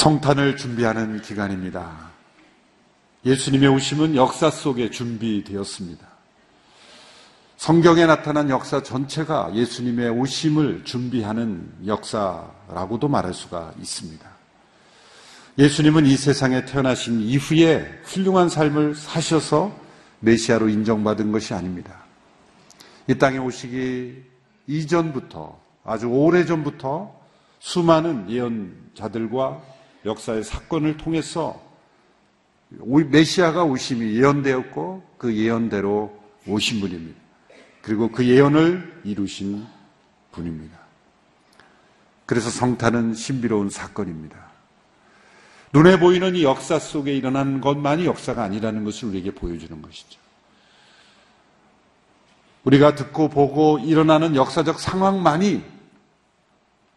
성탄을 준비하는 기간입니다. 예수님의 오심은 역사 속에 준비되었습니다. 성경에 나타난 역사 전체가 예수님의 오심을 준비하는 역사라고도 말할 수가 있습니다. 예수님은 이 세상에 태어나신 이후에 훌륭한 삶을 사셔서 메시아로 인정받은 것이 아닙니다. 이 땅에 오시기 이전부터 아주 오래전부터 수많은 예언자들과 역사의 사건을 통해서 메시아가 오심이 예언되었고 그 예언대로 오신 분입니다. 그리고 그 예언을 이루신 분입니다. 그래서 성탄은 신비로운 사건입니다. 눈에 보이는 이 역사 속에 일어난 것만이 역사가 아니라는 것을 우리에게 보여주는 것이죠. 우리가 듣고 보고 일어나는 역사적 상황만이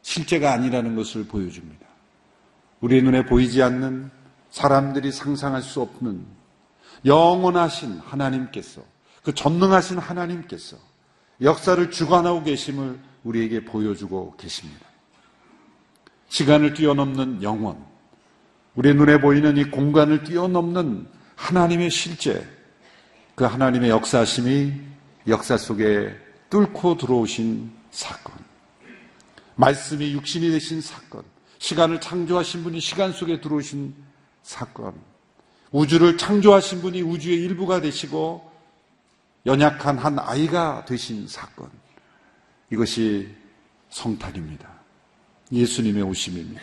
실제가 아니라는 것을 보여줍니다. 우리의 눈에 보이지 않는 사람들이 상상할 수 없는 영원하신 하나님께서 그 전능하신 하나님께서 역사를 주관하고 계심을 우리에게 보여주고 계십니다. 시간을 뛰어넘는 영원, 우리 눈에 보이는 이 공간을 뛰어넘는 하나님의 실제, 그 하나님의 역사심이 역사 속에 뚫고 들어오신 사건, 말씀이 육신이 되신 사건, 시간을 창조하신 분이 시간 속에 들어오신 사건, 우주를 창조하신 분이 우주의 일부가 되시고 연약한 한 아이가 되신 사건. 이것이 성탄입니다. 예수님의 오심입니다.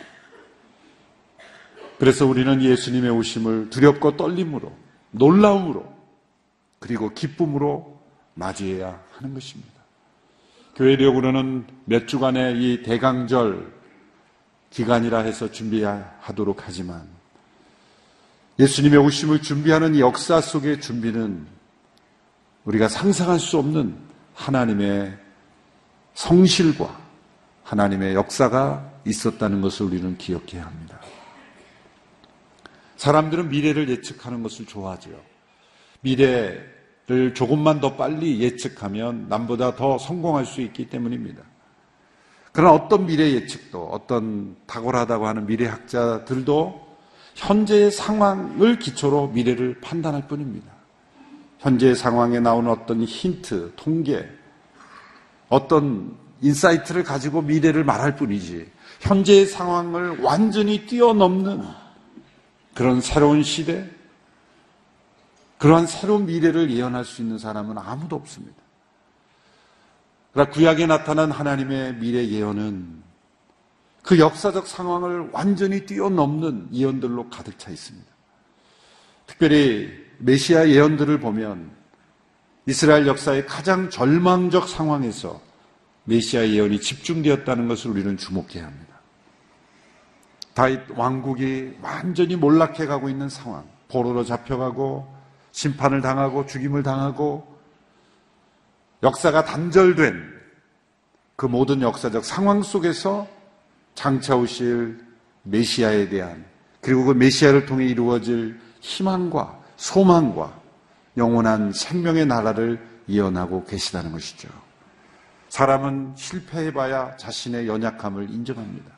그래서 우리는 예수님의 오심을 두렵고 떨림으로, 놀라움으로, 그리고 기쁨으로 맞이해야 하는 것입니다. 교회력으로는 몇 주간의 이 대강절 기간이라 해서 준비하도록 하지만 예수님의 오심을 준비하는 역사 속의 준비는 우리가 상상할 수 없는 하나님의 성실과 하나님의 역사가 있었다는 것을 우리는 기억해야 합니다. 사람들은 미래를 예측하는 것을 좋아하죠. 미래를 조금만 더 빨리 예측하면 남보다 더 성공할 수 있기 때문입니다. 그러나 어떤 미래 예측도 어떤 탁월하다고 하는 미래학자들도 현재의 상황을 기초로 미래를 판단할 뿐입니다. 현재 상황에 나오는 어떤 힌트, 통계, 어떤 insight를 가지고 미래를 말할 뿐이지 현재의 상황을 완전히 뛰어넘는 그런 새로운 시대, 그러한 새로운 미래를 예언할 수 있는 사람은 아무도 없습니다. 그러나 구약에 나타난 하나님의 미래 예언은 그 역사적 상황을 완전히 뛰어넘는 예언들로 가득 차 있습니다. 특별히 메시아 예언들을 보면 이스라엘 역사의 가장 절망적 상황에서 메시아 예언이 집중되었다는 것을 우리는 주목해야 합니다. 다윗 왕국이 완전히 몰락해 가고 있는 상황, 포로로 잡혀가고 심판을 당하고 죽임을 당하고 역사가 단절된 그 모든 역사적 상황 속에서 장차 오실 메시아에 대한 그리고 그 메시아를 통해 이루어질 희망과 소망과 영원한 생명의 나라를 이어나고 계시다는 것이죠. 사람은 실패해봐야 자신의 연약함을 인정합니다.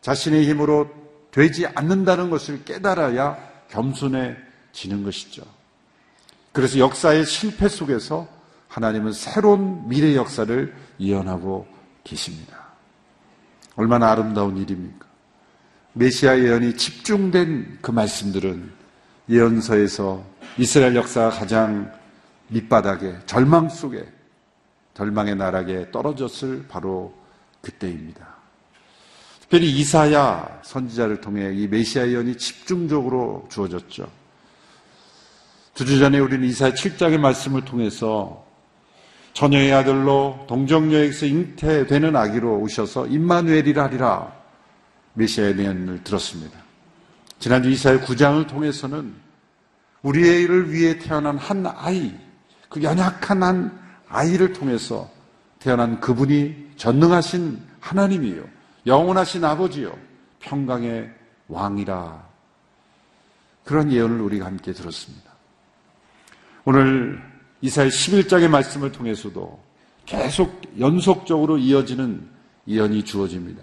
자신의 힘으로 되지 않는다는 것을 깨달아야 겸손해지는 것이죠. 그래서 역사의 실패 속에서 하나님은 새로운 미래 역사를 이어나고 계십니다. 얼마나 아름다운 일입니까? 메시아 예언이 집중된 그 말씀들은 예언서에서 이스라엘 역사가 가장 밑바닥에 절망 속에 절망의 나락에 떨어졌을 바로 그때입니다. 특별히 이사야 선지자를 통해 이 메시아 예언이 집중적으로 주어졌죠. 두 주 전에 우리는 이사야 7장의 말씀을 통해서 처녀의 아들로 동정녀에게서 잉태되는 아기로 오셔서 임마누엘이라 하리라 메시아의 내연을 들었습니다. 지난주 이사의 9장을 통해서는 우리의 일을 위해 태어난 한 아이, 그 연약한 한 아이를 통해서 태어난 그분이 전능하신 하나님이요. 영원하신 아버지요. 평강의 왕이라. 그런 예언을 우리가 함께 들었습니다. 오늘 이사의 11장의 말씀을 통해서도 계속 연속적으로 이어지는 예언이 주어집니다.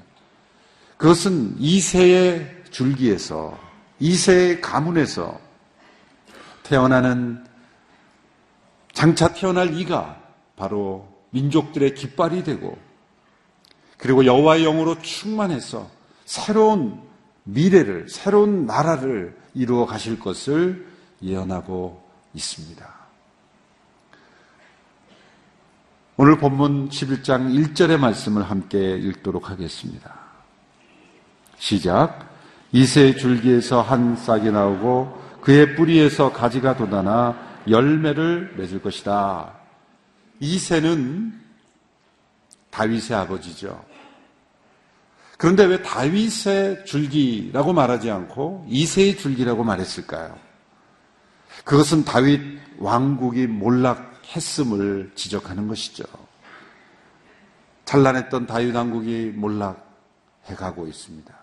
그것은 이세의 줄기에서 이세의 가문에서 태어나는 장차 태어날 이가 바로 민족들의 깃발이 되고 그리고 여호와의 영으로 충만해서 새로운 미래를 새로운 나라를 이루어 가실 것을 예언하고 있습니다. 오늘 본문 11장 1절의 말씀을 함께 읽도록 하겠습니다. 시작. 이세 줄기에서 한 싹이 나오고 그의 뿌리에서 가지가 돋아나 열매를 맺을 것이다. 이세는 다윗의 아버지죠. 그런데 왜 다윗의 줄기라고 말하지 않고 이세의 줄기라고 말했을까요? 그것은 다윗 왕국이 몰락 했음을 지적하는 것이죠. 찬란했던 다윗 왕국이 몰락해 가고 있습니다.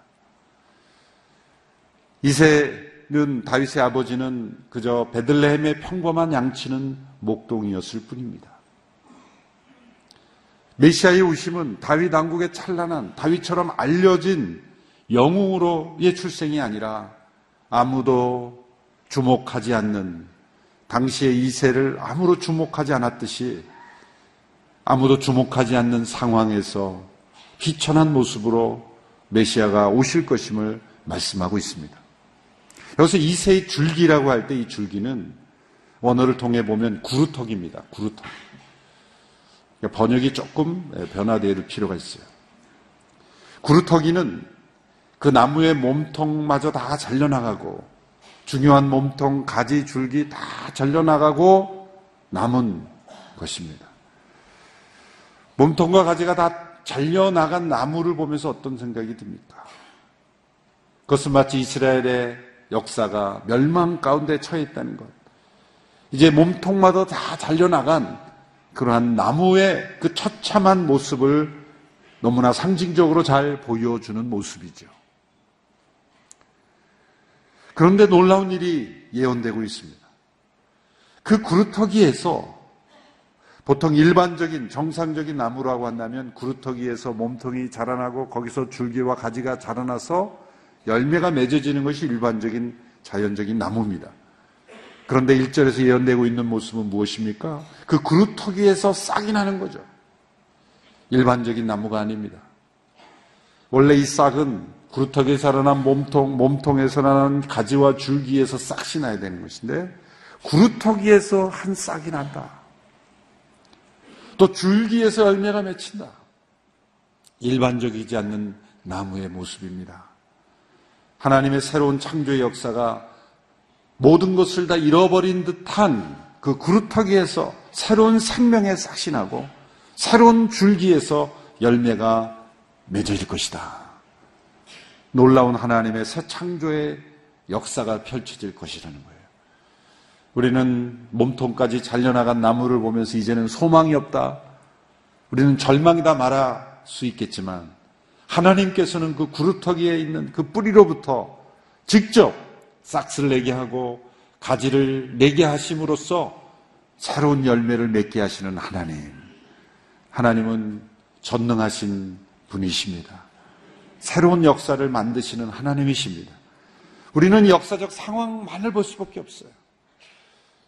이세는 다윗의 아버지는 그저 베들레헴의 평범한 양치는 목동이었을 뿐입니다. 메시아의 우심은 다윗 왕국의 찬란한 다윗처럼 알려진 영웅으로의 출생이 아니라 아무도 주목하지 않는 당시의 이세를 아무로 주목하지 않았듯이 아무도 주목하지 않는 상황에서 비천한 모습으로 메시아가 오실 것임을 말씀하고 있습니다. 여기서 이세의 줄기라고 할 때 이 줄기는 원어를 통해 보면 구루턱입니다. 구루턱. 그러니까 번역이 조금 변화될 필요가 있어요. 구루터기는 그 나무의 몸통마저 다 잘려나가고 중요한 몸통, 가지, 줄기 다 잘려나가고 남은 것입니다. 몸통과 가지가 다 잘려나간 나무를 보면서 어떤 생각이 듭니까? 그것은 마치 이스라엘의 역사가 멸망 가운데 처해 있다는 것. 이제 몸통마다 다 잘려나간 그러한 나무의 그 처참한 모습을 너무나 상징적으로 잘 보여주는 모습이죠. 그런데 놀라운 일이 예언되고 있습니다. 그 구루터기에서 보통 일반적인 정상적인 나무라고 한다면 구루터기에서 몸통이 자라나고 거기서 줄기와 가지가 자라나서 열매가 맺어지는 것이 일반적인 자연적인 나무입니다. 그런데 1절에서 예언되고 있는 모습은 무엇입니까? 그 그루터기에서 싹이 나는 거죠. 일반적인 나무가 아닙니다. 원래 이 싹은 그루터기에 자라난 몸통, 몸통에서 나는 가지와 줄기에서 싹이 나야 되는 것인데 그루터기에서 한 싹이 난다. 또 줄기에서 열매가 맺힌다. 일반적이지 않는 나무의 모습입니다. 하나님의 새로운 창조의 역사가 모든 것을 다 잃어버린 듯한 그 구루터기에서 새로운 생명의 싹이 나고 새로운 줄기에서 열매가 맺어질 것이다. 놀라운 하나님의 새 창조의 역사가 펼쳐질 것이라는 거예요. 우리는 몸통까지 잘려나간 나무를 보면서 이제는 소망이 없다. 우리는 절망이다 말할 수 있겠지만 하나님께서는 그 구루터기에 있는 그 뿌리로부터 직접 싹스를 내게 하고 가지를 내게 하심으로써 새로운 열매를 맺게 하시는 하나님. 하나님은 전능하신 분이십니다. 새로운 역사를 만드시는 하나님이십니다. 우리는 역사적 상황만을 볼 수밖에 없어요.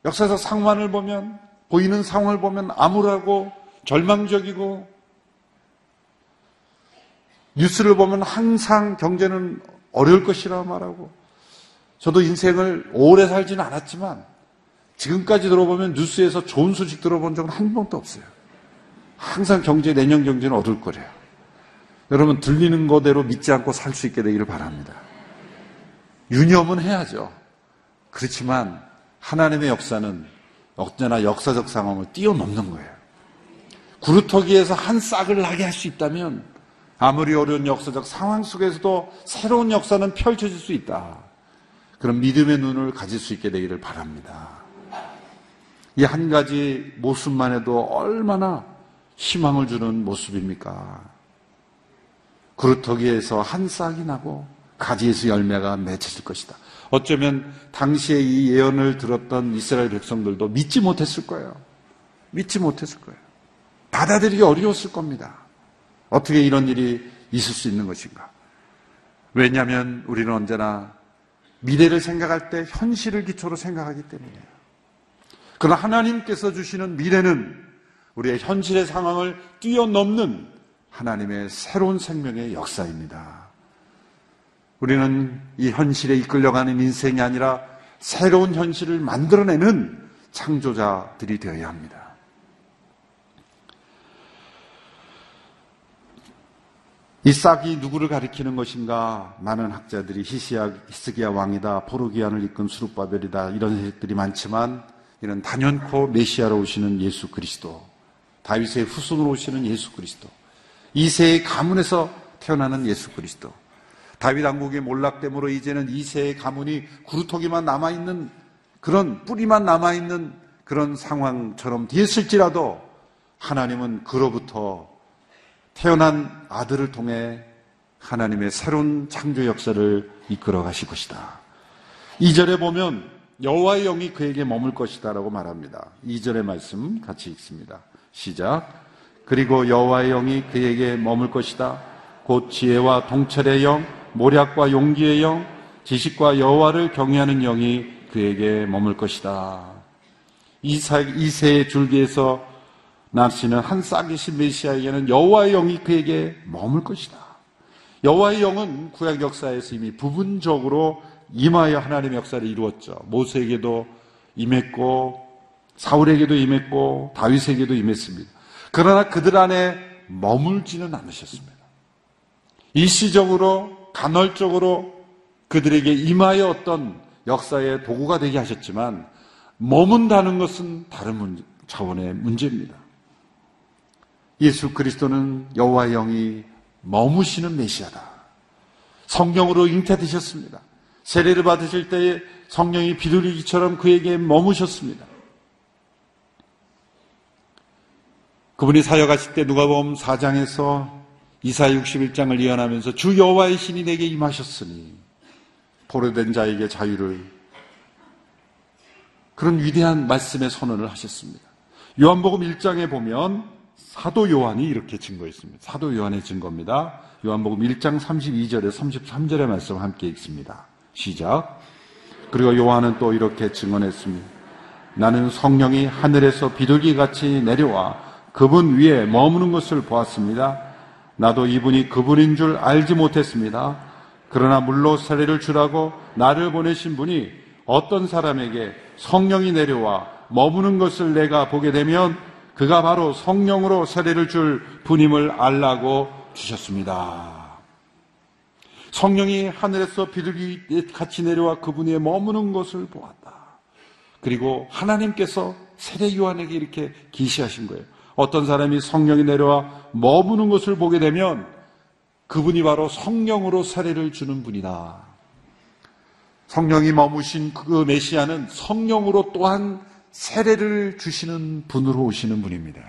역사적 상황을 보면, 보이는 상황을 보면 암울하고 절망적이고, 뉴스를 보면 항상 경제는 어려울 것이라 말하고, 저도 인생을 오래 살지는 않았지만 지금까지 들어보면 뉴스에서 좋은 소식 들어본 적은 한 번도 없어요. 항상 경제, 내년 경제는 어둘 거래요. 여러분, 들리는 거대로 믿지 않고 살 수 있게 되기를 바랍니다. 유념은 해야죠. 그렇지만 하나님의 역사는 언제나 역사적 상황을 뛰어넘는 거예요. 구루터기에서 한 싹을 나게 할 수 있다면 아무리 어려운 역사적 상황 속에서도 새로운 역사는 펼쳐질 수 있다. 그런 믿음의 눈을 가질 수 있게 되기를 바랍니다. 이 한 가지 모습만 해도 얼마나 희망을 주는 모습입니까? 그루터기에서 한 싹이 나고 가지에서 열매가 맺혀질 것이다. 어쩌면 당시에 이 예언을 들었던 이스라엘 백성들도 믿지 못했을 거예요. 믿지 못했을 거예요. 받아들이기 어려웠을 겁니다. 어떻게 이런 일이 있을 수 있는 것인가? 왜냐하면 우리는 언제나 미래를 생각할 때 현실을 기초로 생각하기 때문이에요. 그러나 하나님께서 주시는 미래는 우리의 현실의 상황을 뛰어넘는 하나님의 새로운 생명의 역사입니다. 우리는 이 현실에 이끌려가는 인생이 아니라 새로운 현실을 만들어내는 창조자들이 되어야 합니다. 이 싹이 누구를 가리키는 것인가? 많은 학자들이 히시야, 히스기야 왕이다, 포르기안을 이끈 수룹바벨이다, 이런 해석들이 많지만 이는 단연코 메시아로 오시는 예수 그리스도, 다윗의 후손으로 오시는 예수 그리스도, 이세의 가문에서 태어나는 예수 그리스도, 다윗 왕국의 몰락됨으로 이제는 이세의 가문이 구루토기만 남아 있는 그런 뿌리만 남아 있는 그런 상황처럼 됐을지라도 하나님은 그로부터 태어난 아들을 통해 하나님의 새로운 창조 역사를 이끌어 가실 것이다. 2절에 보면 여호와의 영이 그에게 머물 것이다라고 말합니다. 2절의 말씀 같이 읽습니다. 시작. 그리고 여호와의 영이 그에게 머물 것이다. 곧 지혜와 통찰의 영, 모략과 용기의 영, 지식과 여호와를 경외하는 영이 그에게 머물 것이다. 이사, 이세의 줄기에서 낚시는 한 싹이신 메시아에게는 여호와의 영이 그에게 머물 것이다. 여호와의 영은 구약 역사에서 이미 부분적으로 임하여 하나님의 역사를 이루었죠. 모세에게도 임했고 사울에게도 임했고 다윗에게도 임했습니다. 그러나 그들 안에 머물지는 않으셨습니다. 일시적으로 간헐적으로 그들에게 임하여 어떤 역사의 도구가 되게 하셨지만 머문다는 것은 다른 차원의 문제입니다. 예수 그리스도는 여호와의 영이 머무시는 메시아다. 성령으로 잉태되셨습니다. 세례를 받으실 때에 성령이 비둘기처럼 그에게 머무셨습니다. 그분이 사역하실 때 누가 보면 4장에서 이사 61장을 예언하면서 주 여호와의 신이 내게 임하셨으니 포로된 자에게 자유를 그런 위대한 말씀의 선언을 하셨습니다. 요한복음 1장에 보면 사도 요한이 이렇게 증거했습니다. 사도 요한의 증거입니다. 요한복음 1장 32절에 33절의 말씀 함께 읽습니다. 시작. 그리고 요한은 또 이렇게 증언했습니다. 나는 성령이 하늘에서 비둘기 같이 내려와 그분 위에 머무는 것을 보았습니다. 나도 이분이 그분인 줄 알지 못했습니다. 그러나 물로 세례를 주라고 나를 보내신 분이 어떤 사람에게 성령이 내려와 머무는 것을 내가 보게 되면 그가 바로 성령으로 세례를 줄 분임을 알라고 주셨습니다. 성령이 하늘에서 비둘기 같이 내려와 그분의 머무는 것을 보았다. 그리고 하나님께서 세례 요한에게 이렇게 기시하신 거예요. 어떤 사람이 성령이 내려와 머무는 것을 보게 되면 그분이 바로 성령으로 세례를 주는 분이다. 성령이 머무신 그 메시아는 성령으로 또한 세례를 주시는 분으로 오시는 분입니다.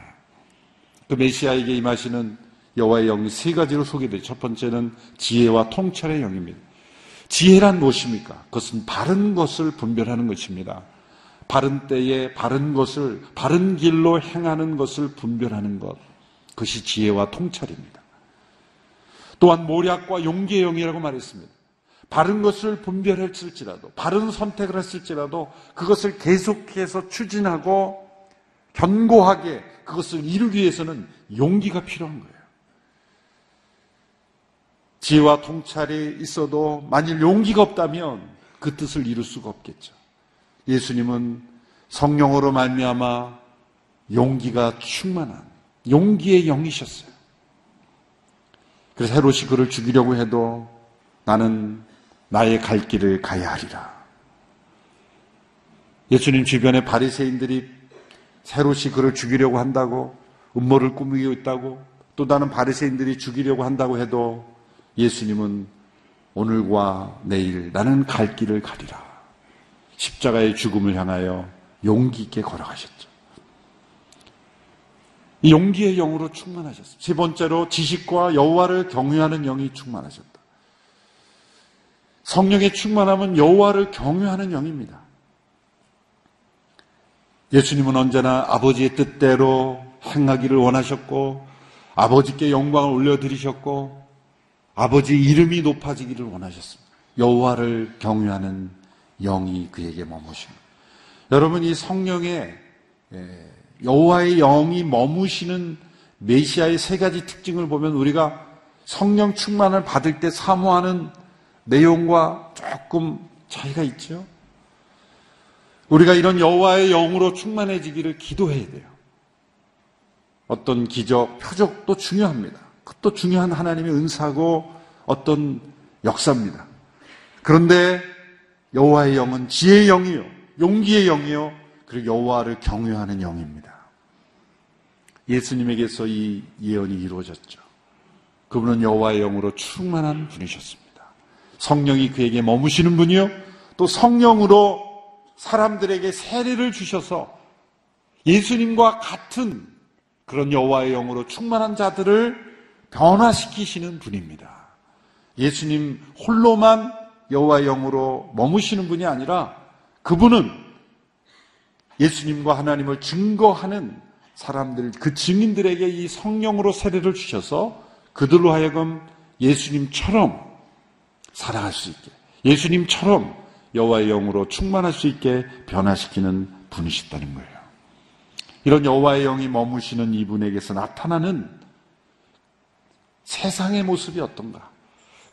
그 메시아에게 임하시는 여호와의 영이 세 가지로 소개되죠. 첫 번째는 지혜와 통찰의 영입니다. 지혜란 무엇입니까? 그것은 바른 것을 분별하는 것입니다. 바른 때에 바른 것을 바른 길로 행하는 것을 분별하는 것. 그것이 지혜와 통찰입니다. 또한 모략과 용기의 영이라고 말했습니다. 바른 것을 분별했을지라도, 바른 선택을 했을지라도 그것을 계속해서 추진하고 견고하게 그것을 이루기 위해서는 용기가 필요한 거예요. 지혜와 통찰이 있어도 만일 용기가 없다면 그 뜻을 이룰 수가 없겠죠. 예수님은 성령으로 말미암아 용기가 충만한 용기의 영이셨어요. 그래서 헤롯이 그를 죽이려고 해도 나는 나의 갈 길을 가야 하리라. 예수님 주변에 바리새인들이 새로시 그를 죽이려고 한다고 음모를 꾸미고 있다고 또 다른 바리새인들이 죽이려고 한다고 해도 예수님은 오늘과 내일 나는 갈 길을 가리라. 십자가의 죽음을 향하여 용기 있게 걸어가셨죠. 이 용기의 영으로 충만하셨습니다. 세 번째로 지식과 여호와를 경외하는 영이 충만하셨다. 성령의 충만함은 여호와를 경외하는 영입니다. 예수님은 언제나 아버지의 뜻대로 행하기를 원하셨고 아버지께 영광을 올려드리셨고 아버지 이름이 높아지기를 원하셨습니다. 여호와를 경유하는 영이 그에게 머무십니다. 여러분 이 성령의 예, 여호와의 영이 머무시는 메시아의 세 가지 특징을 보면 우리가 성령 충만을 받을 때 사모하는 내용과 조금 차이가 있죠. 우리가 이런 여호와의 영으로 충만해지기를 기도해야 돼요. 어떤 기적, 표적도 중요합니다. 그것도 중요한 하나님의 은사고 어떤 역사입니다. 그런데 여호와의 영은 지혜의 영이요, 용기의 영이요, 그리고 여호와를 경외하는 영입니다. 예수님에게서 이 예언이 이루어졌죠. 그분은 여호와의 영으로 충만한 분이셨습니다. 성령이 그에게 머무시는 분이요, 또 성령으로 사람들에게 세례를 주셔서 예수님과 같은 그런 여호와의 영으로 충만한 자들을 변화시키시는 분입니다. 예수님 홀로만 여호와의 영으로 머무시는 분이 아니라 그분은 예수님과 하나님을 증거하는 사람들, 그 증인들에게 이 성령으로 세례를 주셔서 그들로 하여금 예수님처럼 살아갈 수 있게, 예수님처럼 여호와의 영으로 충만할 수 있게 변화시키는 분이시다는 거예요. 이런 여호와의 영이 머무시는 이분에게서 나타나는 세상의 모습이 어떤가?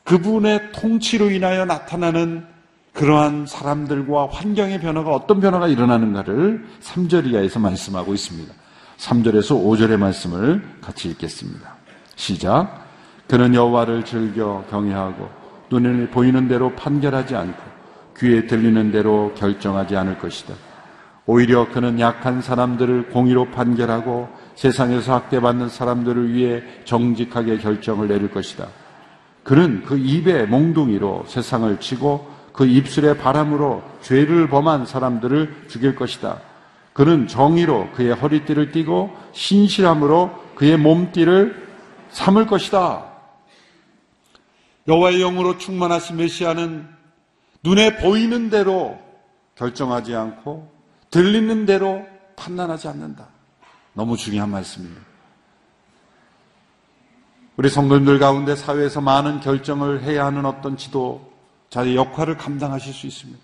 그분의 통치로 인하여 나타나는 그러한 사람들과 환경의 변화가 어떤 변화가 일어나는가를 3절 이하에서 말씀하고 있습니다. 3절에서 5절의 말씀을 같이 읽겠습니다. 시작. 그는 여호와를 즐겨 경외하고 눈에 보이는 대로 판결하지 않고 귀에 들리는 대로 결정하지 않을 것이다. 오히려 그는 약한 사람들을 공의로 판결하고 세상에서 학대받는 사람들을 위해 정직하게 결정을 내릴 것이다. 그는 그 입에 몽둥이로 세상을 치고 그 입술의 바람으로 죄를 범한 사람들을 죽일 것이다. 그는 정의로 그의 허리띠를 띠고 신실함으로 그의 몸띠를 삼을 것이다. 여호와의 영으로 충만하신 메시아는 눈에 보이는 대로 결정하지 않고 들리는 대로 판단하지 않는다. 너무 중요한 말씀입니다. 우리 성도님들 가운데 사회에서 많은 결정을 해야 하는 어떤 지도자의 역할을 감당하실 수 있습니다.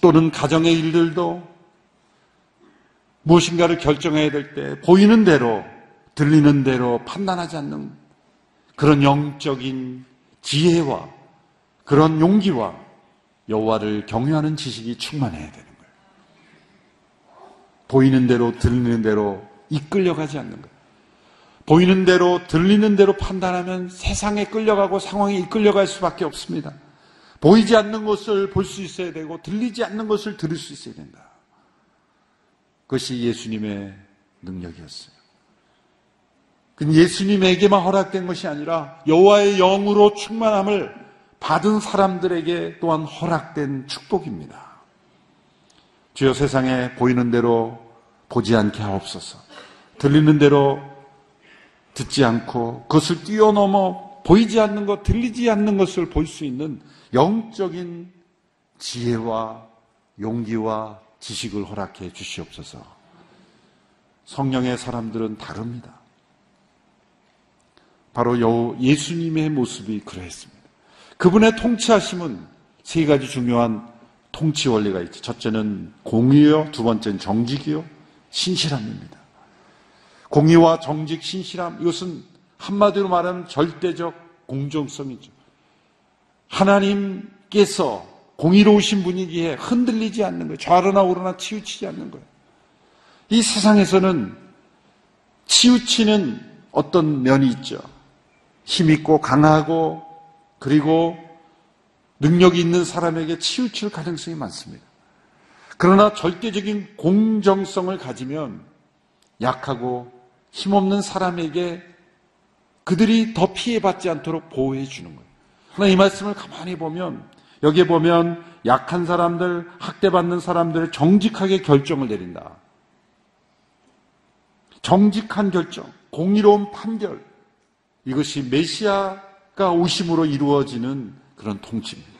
또는 가정의 일들도 무엇인가를 결정해야 될 때 보이는 대로 들리는 대로 판단하지 않는 그런 영적인 지혜와 그런 용기와 여호와를 경외하는 지식이 충만해야 되는 거예요. 보이는 대로 들리는 대로 이끌려가지 않는 거예요. 보이는 대로 들리는 대로 판단하면 세상에 끌려가고 상황에 이끌려갈 수밖에 없습니다. 보이지 않는 것을 볼 수 있어야 되고 들리지 않는 것을 들을 수 있어야 된다. 그것이 예수님의 능력이었어요. 그 예수님에게만 허락된 것이 아니라 여호와의 영으로 충만함을 받은 사람들에게 또한 허락된 축복입니다. 주여 세상에 보이는 대로 보지 않게 하옵소서. 들리는 대로 듣지 않고 그것을 뛰어넘어 보이지 않는 것, 들리지 않는 것을 볼 수 있는 영적인 지혜와 용기와 지식을 허락해 주시옵소서. 성령의 사람들은 다릅니다. 바로 여 예수님의 모습이 그러했습니다. 그분의 통치하심은 세 가지 중요한 통치 원리가 있죠. 첫째는 공의요, 두 번째는 정직이요, 신실함입니다. 공의와 정직, 신실함, 이것은 한마디로 말하면 절대적 공정성이죠. 하나님께서 공의로우신 분이기에 흔들리지 않는 거예요. 좌로나 우로나 치우치지 않는 거예요. 이 세상에서는 치우치는 어떤 면이 있죠. 힘있고 강하고 그리고 능력이 있는 사람에게 치우칠 가능성이 많습니다. 그러나 절대적인 공정성을 가지면 약하고 힘없는 사람에게 그들이 더 피해받지 않도록 보호해 주는 거예요. 그러나 이 말씀을 가만히 보면 여기에 보면 약한 사람들, 학대받는 사람들을 정직하게 결정을 내린다. 정직한 결정, 공의로운 판결, 이것이 메시아가 오심으로 이루어지는 그런 통치입니다.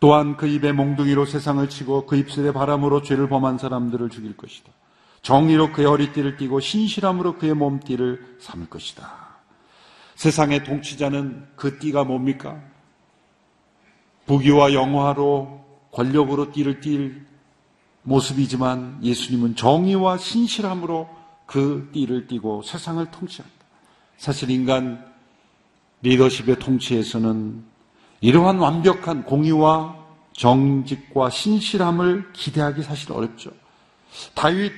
또한 그 입에 몽둥이로 세상을 치고 그 입술의 바람으로 죄를 범한 사람들을 죽일 것이다. 정의로 그의 허리띠를 띠고 신실함으로 그의 몸띠를 삼을 것이다. 세상의 통치자는 그 띠가 뭡니까? 부귀와 영화로 권력으로 띠를 띌 모습이지만 예수님은 정의와 신실함으로 그 띠를 띠고 세상을 통치한다. 사실 인간 리더십의 통치에서는 이러한 완벽한 공의와 정직과 신실함을 기대하기 사실 어렵죠. 다윗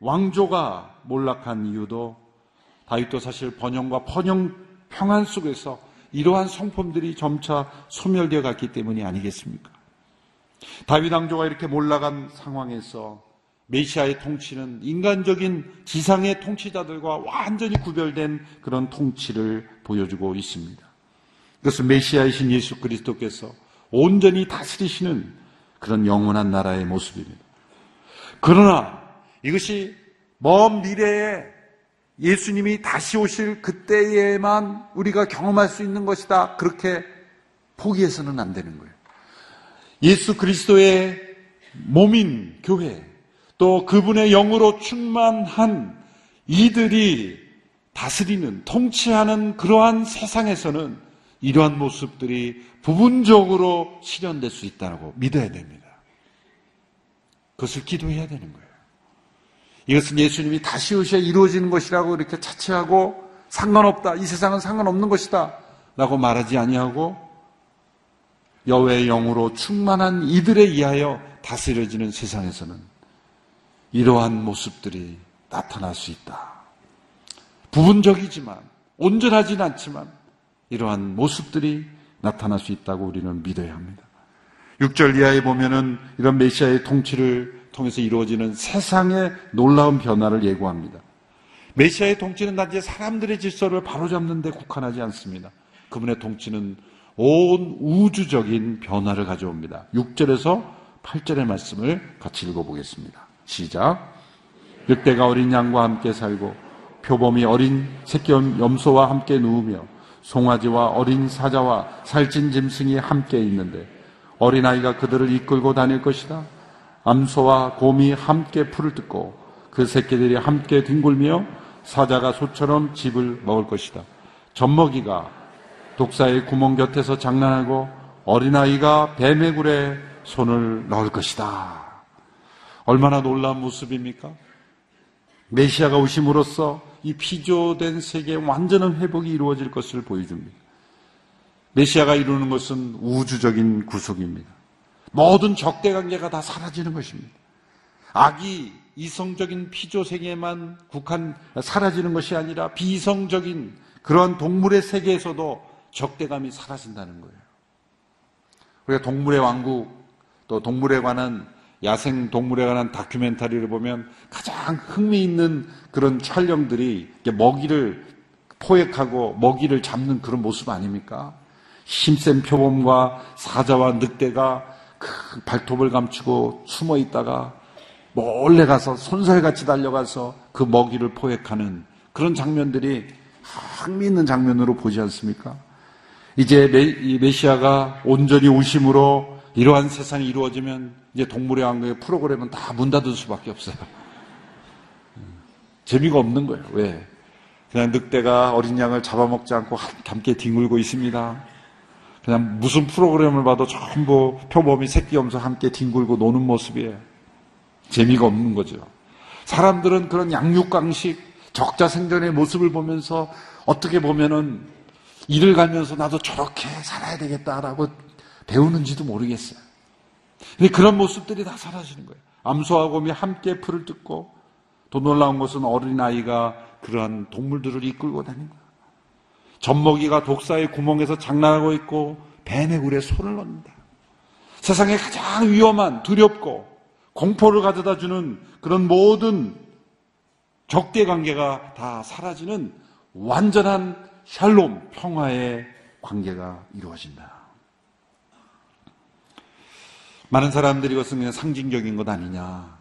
왕조가 몰락한 이유도 다윗도 사실 번영과 번영 평안 속에서 이러한 성품들이 점차 소멸되어 갔기 때문이 아니겠습니까? 다윗 왕조가 이렇게 몰락한 상황에서 메시아의 통치는 인간적인 지상의 통치자들과 완전히 구별된 그런 통치를 보여주고 있습니다. 그것은 메시아이신 예수 그리스도께서 온전히 다스리시는 그런 영원한 나라의 모습입니다. 그러나 이것이 먼 미래에 예수님이 다시 오실 그때에만 우리가 경험할 수 있는 것이다. 그렇게 포기해서는 안 되는 거예요. 예수 그리스도의 몸인 교회, 또 그분의 영으로 충만한 이들이 다스리는, 통치하는 그러한 세상에서는 이러한 모습들이 부분적으로 실현될 수 있다고 믿어야 됩니다. 그것을 기도해야 되는 거예요. 이것은 예수님이 다시 오셔야 이루어지는 것이라고 이렇게 차치하고 상관없다. 이 세상은 상관없는 것이다. 라고 말하지 아니하고 여호의 영으로 충만한 이들에 의하여 다스려지는 세상에서는 이러한 모습들이 나타날 수 있다. 부분적이지만 온전하지는 않지만 이러한 모습들이 나타날 수 있다고 우리는 믿어야 합니다. 6절 이하에 보면은 이런 메시아의 통치를 통해서 이루어지는 세상의 놀라운 변화를 예고합니다. 메시아의 통치는 단지 사람들의 질서를 바로잡는 데 국한하지 않습니다. 그분의 통치는 온 우주적인 변화를 가져옵니다. 6절에서 8절의 말씀을 같이 읽어보겠습니다. 시작. 늑대가 어린 양과 함께 살고 표범이 어린 새끼 염소와 함께 누우며 송아지와 어린 사자와 살찐 짐승이 함께 있는데 어린아이가 그들을 이끌고 다닐 것이다. 암소와 곰이 함께 풀을 뜯고 그 새끼들이 함께 뒹굴며 사자가 소처럼 집을 먹을 것이다. 젖먹이가 독사의 구멍 곁에서 장난하고 어린아이가 뱀의 굴에 손을 넣을 것이다. 얼마나 놀라운 모습입니까? 메시아가 오심으로써 이 피조된 세계의 완전한 회복이 이루어질 것을 보여줍니다. 메시아가 이루는 것은 우주적인 구속입니다. 모든 적대 관계가 다 사라지는 것입니다. 악이 이성적인 피조 세계에만 국한 사라지는 것이 아니라 비이성적인 그런 동물의 세계에서도 적대감이 사라진다는 거예요. 우리가 동물의 왕국 또 동물에 관한 야생 동물에 관한 다큐멘터리를 보면 가장 흥미있는 그런 촬영들이 먹이를 포획하고 먹이를 잡는 그런 모습 아닙니까? 힘센 표범과 사자와 늑대가 그 발톱을 감추고 숨어 있다가 몰래 가서 손살같이 달려가서 그 먹이를 포획하는 그런 장면들이 흥미있는 장면으로 보지 않습니까? 이제 메, 메시아가 온전히 오심으로 이러한 세상이 이루어지면 이제 동물의 왕국의 프로그램은 다 문 닫을 수밖에 없어요. 재미가 없는 거예요. 왜? 그냥 늑대가 어린 양을 잡아먹지 않고 함께 뒹굴고 있습니다. 그냥 무슨 프로그램을 봐도 전부 표범이 새끼 염소 함께 뒹굴고 노는 모습이에요. 재미가 없는 거죠. 사람들은 그런 양육강식, 적자 생존의 모습을 보면서 어떻게 보면은 일을 가면서 나도 저렇게 살아야 되겠다라고 배우는지도 모르겠어요. 근데 그런 모습들이 다 사라지는 거예요. 암소와 곰이 함께 풀을 뜯고 더 놀라운 것은 어린아이가 그러한 동물들을 이끌고 다니는 거예요. 젖먹이가 독사의 구멍에서 장난하고 있고 뱀의 굴에 손을 넣는다. 세상에 가장 위험한 두렵고 공포를 가져다 주는 그런 모든 적대 관계가 다 사라지는 완전한 샬롬 평화의 관계가 이루어진다. 많은 사람들이 이것은 그냥 상징적인 것 아니냐.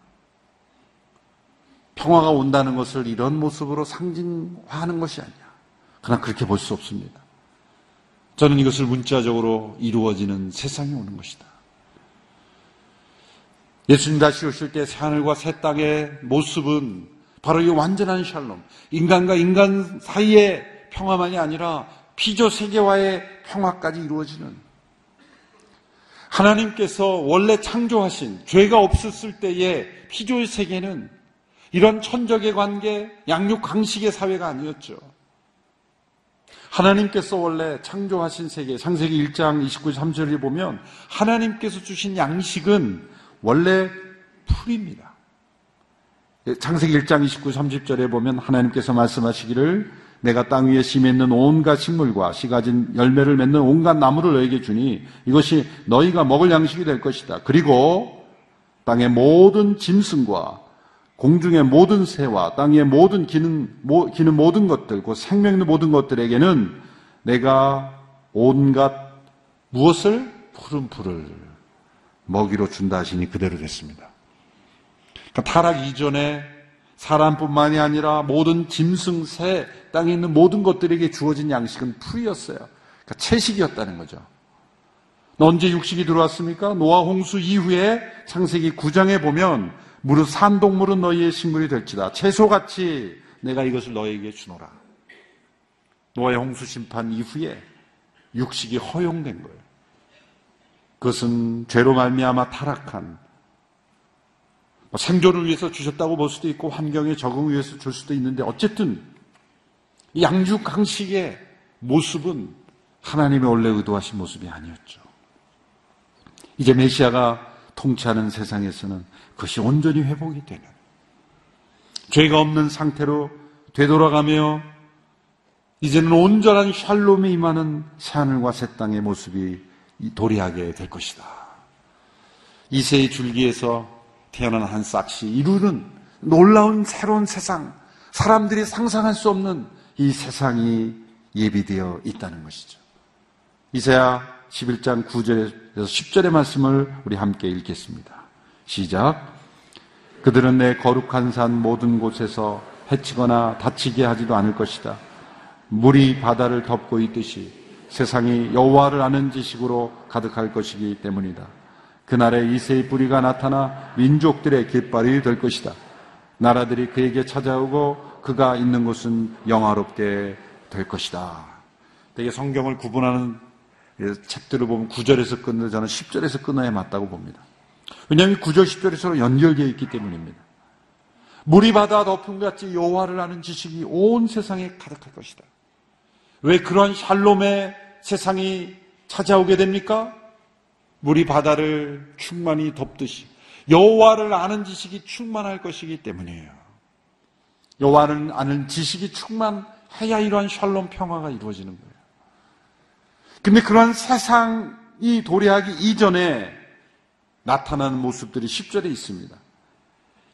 평화가 온다는 것을 이런 모습으로 상징화하는 것이 아니야. 그러나 그렇게 볼 수 없습니다. 저는 이것을 문자적으로 이루어지는 세상이 오는 것이다. 예수님 다시 오실 때 새하늘과 새 땅의 모습은 바로 이 완전한 샬롬, 인간과 인간 사이의 평화만이 아니라 피조 세계와의 평화까지 이루어지는 하나님께서 원래 창조하신 죄가 없었을 때의 피조 세계는 이런 천적의 관계, 양육 강식의 사회가 아니었죠. 하나님께서 원래 창조하신 세계, 창세기 1장 29, 3절에 보면 하나님께서 주신 양식은 원래 풀입니다. 창세기 1장 29, 30절에 보면 하나님께서 말씀하시기를 내가 땅 위에 씨 맺는 온갖 식물과 씨 가진 열매를 맺는 온갖 나무를 너에게 주니 이것이 너희가 먹을 양식이 될 것이다. 그리고 땅의 모든 짐승과 공중의 모든 새와 땅의 모든 기는, 기는 모든 것들, 그 생명 있는 모든 것들에게는 내가 온갖 무엇을? 푸른 풀을 먹이로 준다 하시니 그대로 됐습니다. 그러니까 타락 이전에 사람뿐만이 아니라 모든 짐승, 새, 땅에 있는 모든 것들에게 주어진 양식은 풀이었어요. 그러니까 채식이었다는 거죠. 언제 육식이 들어왔습니까? 노아 홍수 이후에 창세기 9장에 보면 무릇 산동물은 너희의 식물이 될지다. 채소같이 내가 이것을 너희에게 주노라. 노아의 홍수 심판 이후에 육식이 허용된 거예요. 그것은 죄로 말미암아 타락한 뭐 생존을 위해서 주셨다고 볼 수도 있고 환경에 적응을 위해서 줄 수도 있는데 어쨌든 양육 강식의 모습은 하나님의 원래 의도하신 모습이 아니었죠. 이제 메시아가 통치하는 세상에서는 그것이 온전히 회복이 되는 죄가 없는 상태로 되돌아가며 이제는 온전한 샬롬이 임하는 새하늘과 새 땅의 모습이 도래하게 될 것이다. 이세의 줄기에서 태어난 한 싹시 이루는 놀라운 새로운 세상, 사람들이 상상할 수 없는 이 세상이 예비되어 있다는 것이죠. 이사야 11장 9절에서 10절의 말씀을 우리 함께 읽겠습니다. 시작. 그들은 내 거룩한 산 모든 곳에서 해치거나 다치게 하지도 않을 것이다. 물이 바다를 덮고 있듯이 세상이 여호와를 아는 지식으로 가득할 것이기 때문이다. 그날에 이세의 뿌리가 나타나 민족들의 깃발이 될 것이다. 나라들이 그에게 찾아오고 그가 있는 곳은 영화롭게 될 것이다. 되게 성경을 구분하는 책들을 보면 9절에서 끊는 저는 10절에서 끊어야 맞다고 봅니다. 왜냐하면 9절, 10절이 서로 연결되어 있기 때문입니다. 물이 바다 덮음 같이 여호와를 아는 지식이 온 세상에 가득할 것이다. 왜 그러한 샬롬의 세상이 찾아오게 됩니까? 물이 바다를 충만히 덮듯이 여호와를 아는 지식이 충만할 것이기 때문이에요. 여호와를 아는 지식이 충만해야 이러한 샬롬 평화가 이루어지는 거예요. 근데 그러한 세상이 도래하기 이전에 나타나는 모습들이 10절에 있습니다.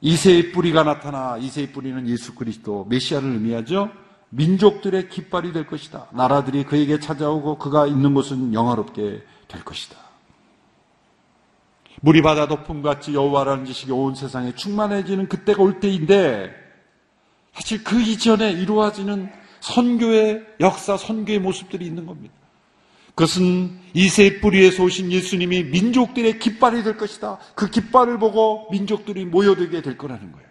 이세의 뿌리가 나타나 이세의 뿌리는 예수 그리스도 메시아를 의미하죠. 민족들의 깃발이 될 것이다. 나라들이 그에게 찾아오고 그가 있는 곳은 영화롭게 될 것이다. 물이 바다 덮음같이 여호와라는 지식이 온 세상에 충만해지는 그때가 올 때인데 사실 그 이전에 이루어지는 선교의 역사, 선교의 모습들이 있는 겁니다. 그것은 이세 뿌리에서 오신 예수님이 민족들의 깃발이 될 것이다. 그 깃발을 보고 민족들이 모여들게 될 거라는 거예요.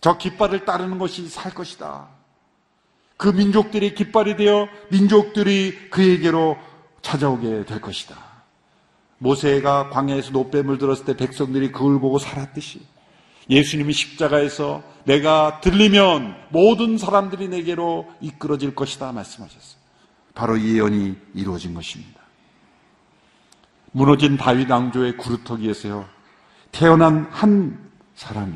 저 깃발을 따르는 것이 살 것이다. 그 민족들의 깃발이 되어 민족들이 그에게로 찾아오게 될 것이다. 모세가 광야에서 노뱀을 들었을 때 백성들이 그걸 보고 살았듯이 예수님이 십자가에서 내가 들리면 모든 사람들이 내게로 이끌어질 것이다 말씀하셨어요. 바로 이 예언이 이루어진 것입니다. 무너진 다윗 왕조의 구루터기에서요. 태어난 한 사람이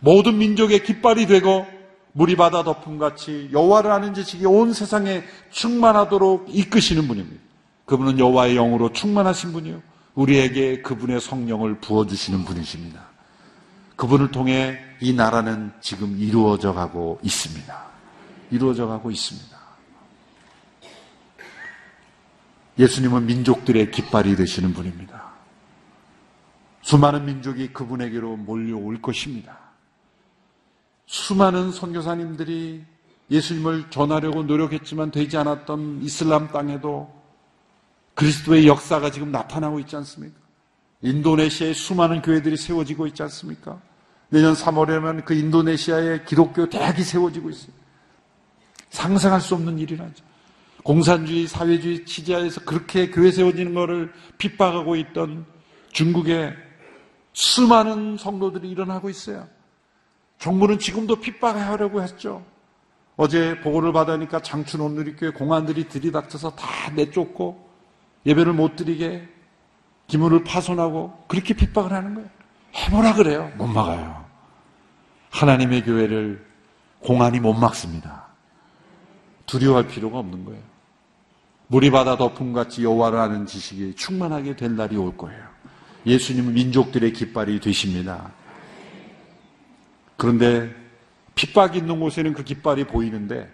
모든 민족의 깃발이 되고 물이 바다 덮음같이 여호와를 아는 지식이 온 세상에 충만하도록 이끄시는 분입니다. 그분은 여호와의 영으로 충만하신 분이요. 우리에게 그분의 성령을 부어주시는 분이십니다. 그분을 통해 이 나라는 지금 이루어져 가고 있습니다. 이루어져 가고 있습니다. 예수님은 민족들의 깃발이 되시는 분입니다. 수많은 민족이 그분에게로 몰려올 것입니다. 수많은 선교사님들이 예수님을 전하려고 노력했지만 되지 않았던 이슬람 땅에도 그리스도의 역사가 지금 나타나고 있지 않습니까? 인도네시아에 수많은 교회들이 세워지고 있지 않습니까? 내년 3월에면 그 인도네시아에 기독교 대학이 세워지고 있어요. 상상할 수 없는 일이라죠. 공산주의, 사회주의 치자에서 그렇게 교회 세워지는 것을 핍박하고 있던 중국에 수많은 성도들이 일어나고 있어요. 정부는 지금도 핍박하려고 했죠. 어제 보고를 받으니까 장춘 온누리교회 공안들이 들이닥쳐서 다 내쫓고 예배를 못 드리게 기물을 파손하고 그렇게 핍박을 하는 거예요. 해보라 그래요. 못 막아요. 하나님의 교회를 공안이 못 막습니다. 두려워할 필요가 없는 거예요. 물이 바다 덮음같이 여호와를 아는 지식이 충만하게 될 날이 올 거예요. 예수님은 민족들의 깃발이 되십니다. 그런데 핍박이 있는 곳에는 그 깃발이 보이는데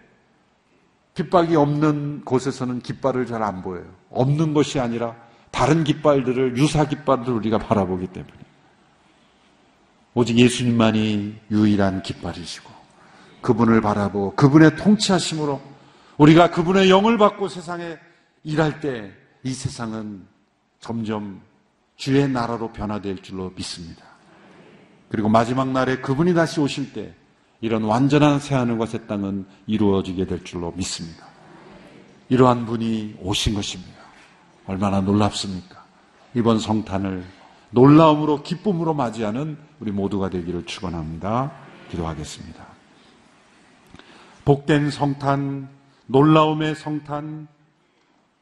핍박이 없는 곳에서는 깃발을 잘 안 보여요. 없는 것이 아니라 다른 깃발들을 유사 깃발을 우리가 바라보기 때문에 오직 예수님만이 유일한 깃발이시고 그분을 바라보고 그분의 통치하심으로 우리가 그분의 영을 받고 세상에 일할 때 이 세상은 점점 주의 나라로 변화될 줄로 믿습니다. 그리고 마지막 날에 그분이 다시 오실 때 이런 완전한 새하늘과 새 땅은 이루어지게 될 줄로 믿습니다. 이러한 분이 오신 것입니다. 얼마나 놀랍습니까? 이번 성탄을 놀라움으로 기쁨으로 맞이하는 우리 모두가 되기를 축원합니다. 기도하겠습니다. 복된 성탄, 놀라움의 성탄,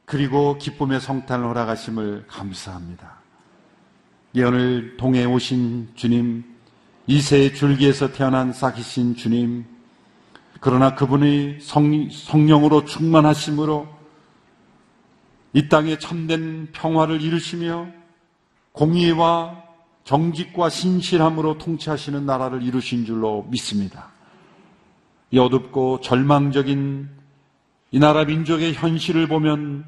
그리고 기쁨의 성탄을 허락하심을 감사합니다. 예언을 통해 오신 주님, 이세의 줄기에서 태어난 싹이신 주님, 그러나 그분의 성, 성령으로 충만하심으로 이 땅에 참된 평화를 이루시며 공의와 정직과 신실함으로 통치하시는 나라를 이루신 줄로 믿습니다. 이 어둡고 절망적인 이 나라 민족의 현실을 보면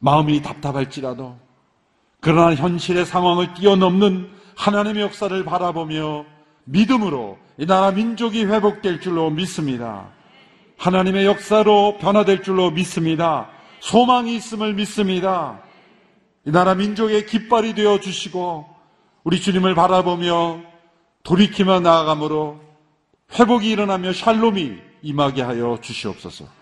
마음이 답답할지라도 그러나 현실의 상황을 뛰어넘는 하나님의 역사를 바라보며 믿음으로 이 나라 민족이 회복될 줄로 믿습니다. 하나님의 역사로 변화될 줄로 믿습니다. 소망이 있음을 믿습니다. 이 나라 민족의 깃발이 되어 주시고 우리 주님을 바라보며 돌이키며 나아감으로 회복이 일어나며 샬롬이 임하게 하여 주시옵소서.